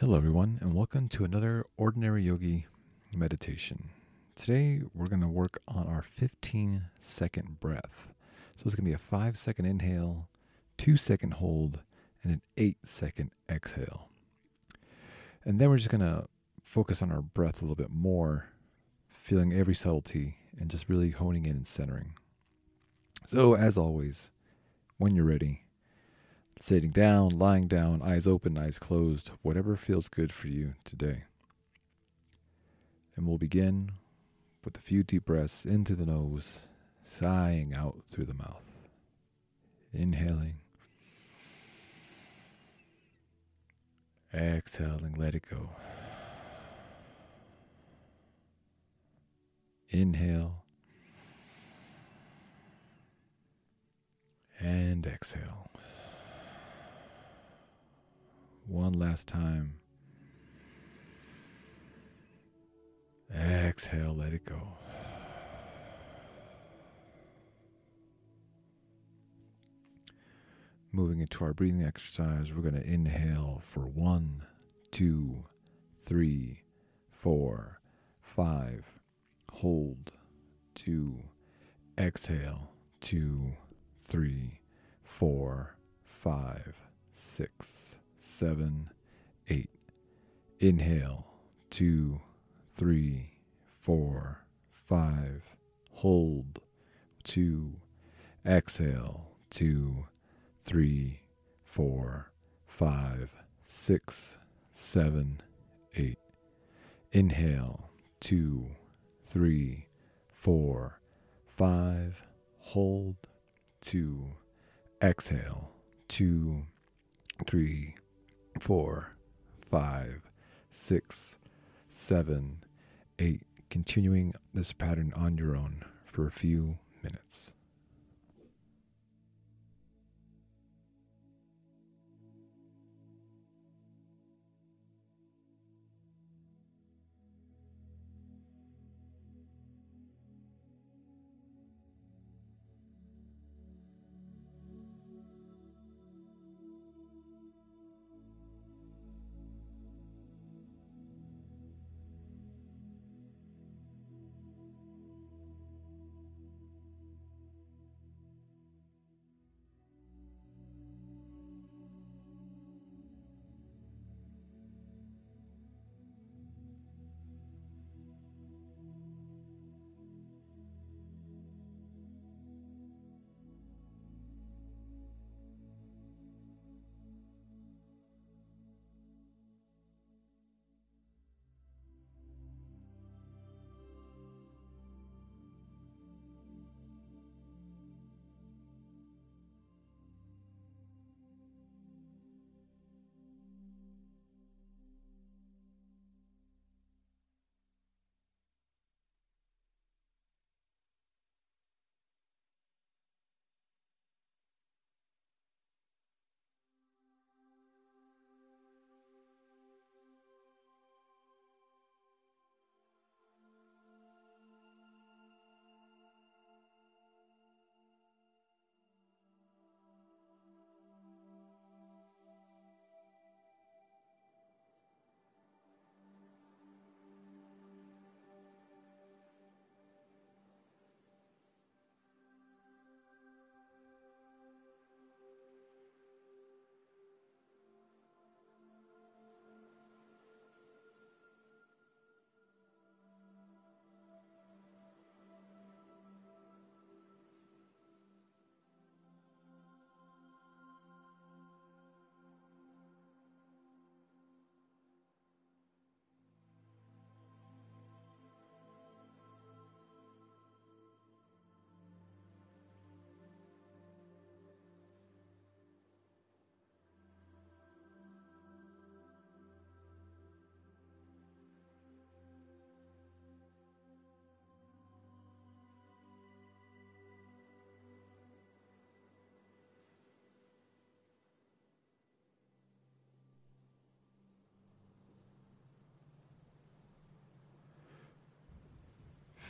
Hello, everyone, and welcome to another Ordinary Yogi meditation. Today, we're going to work on our 15 second breath. So, it's going to be a five second inhale, two second hold, and an eight second exhale. And then we're just going to focus on our breath a little bit more, feeling every subtlety and just really honing in and centering. So, as always, when you're ready, sitting down, lying down, eyes open, eyes closed, whatever feels good for you today. And we'll begin with a few deep breaths into the nose, sighing out through the mouth. Inhaling. Exhaling, let it go. Inhale. And exhale. One last time. Exhale, let it go. Moving into our breathing exercise, we're going to inhale for one, two, three, four, five. Hold, two. Exhale, two, three, four, five, six, seven, eight. Inhale, two, three, four, five. Hold, two. Exhale, two, three, four, five, six, seven, eight. Inhale, two, three, four, five. Hold, two. Exhale, two, three, four, five, six, seven, eight. Continuing this pattern on your own for a few minutes.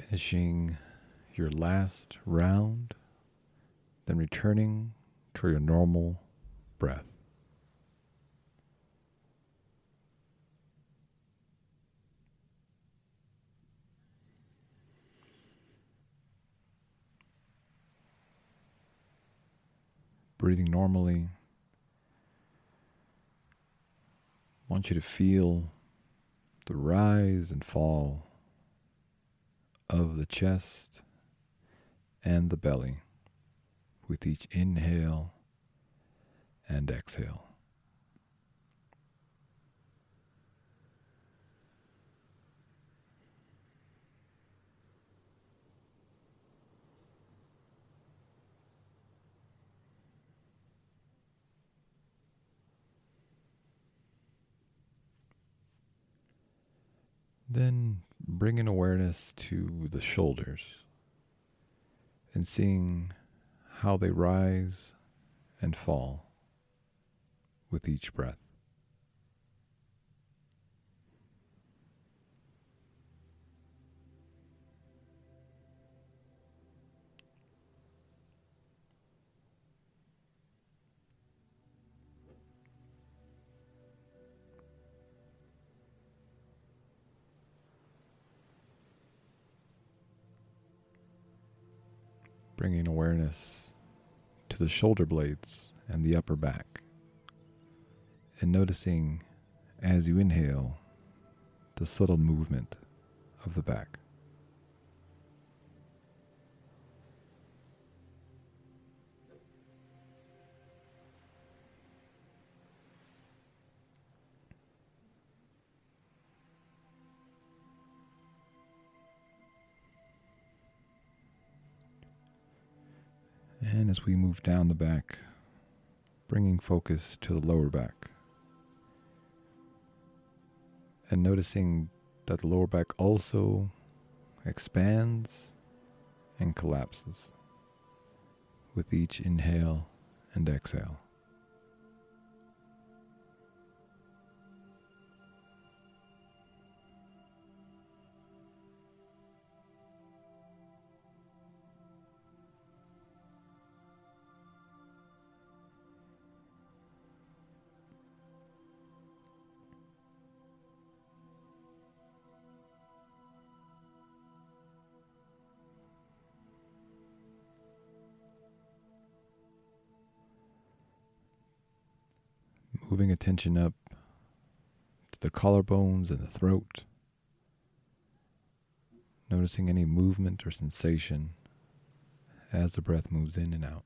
Finishing your last round, then returning to your normal breath. Breathing normally. Want you to feel the rise and fall of the chest and the belly with each inhale and exhale. Then bringing awareness to the shoulders and seeing how they rise and fall with each breath. Bringing awareness to the shoulder blades and the upper back, and noticing as you inhale the subtle movement of the back. And as we move down the back, bringing focus to the lower back. And noticing that the lower back also expands and collapses with each inhale and exhale. Moving attention up to the collarbones and the throat, noticing any movement or sensation as the breath moves in and out.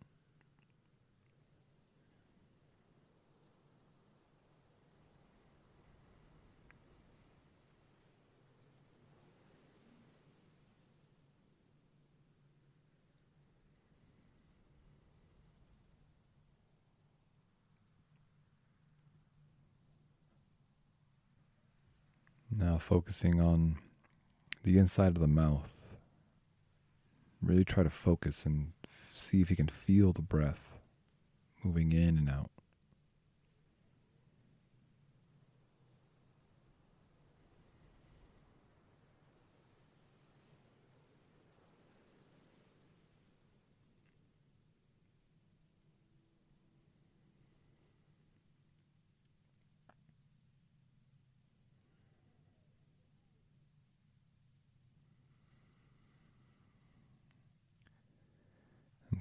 Now focusing on the inside of the mouth. Really try to focus and see if you can feel the breath moving in and out.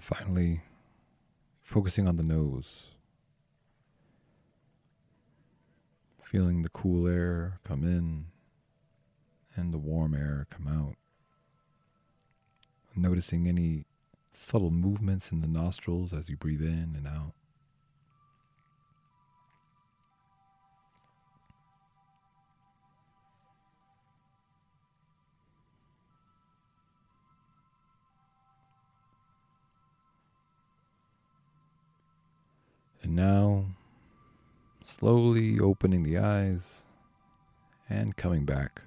Finally, focusing on the nose. Feeling the cool air come in and the warm air come out. Noticing any subtle movements in the nostrils as you breathe in and out. And now, slowly opening the eyes and coming back.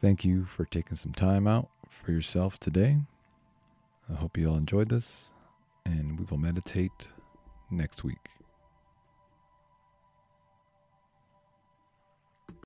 Thank you for taking some time out for yourself today. I hope you all enjoyed this, and we will meditate next week.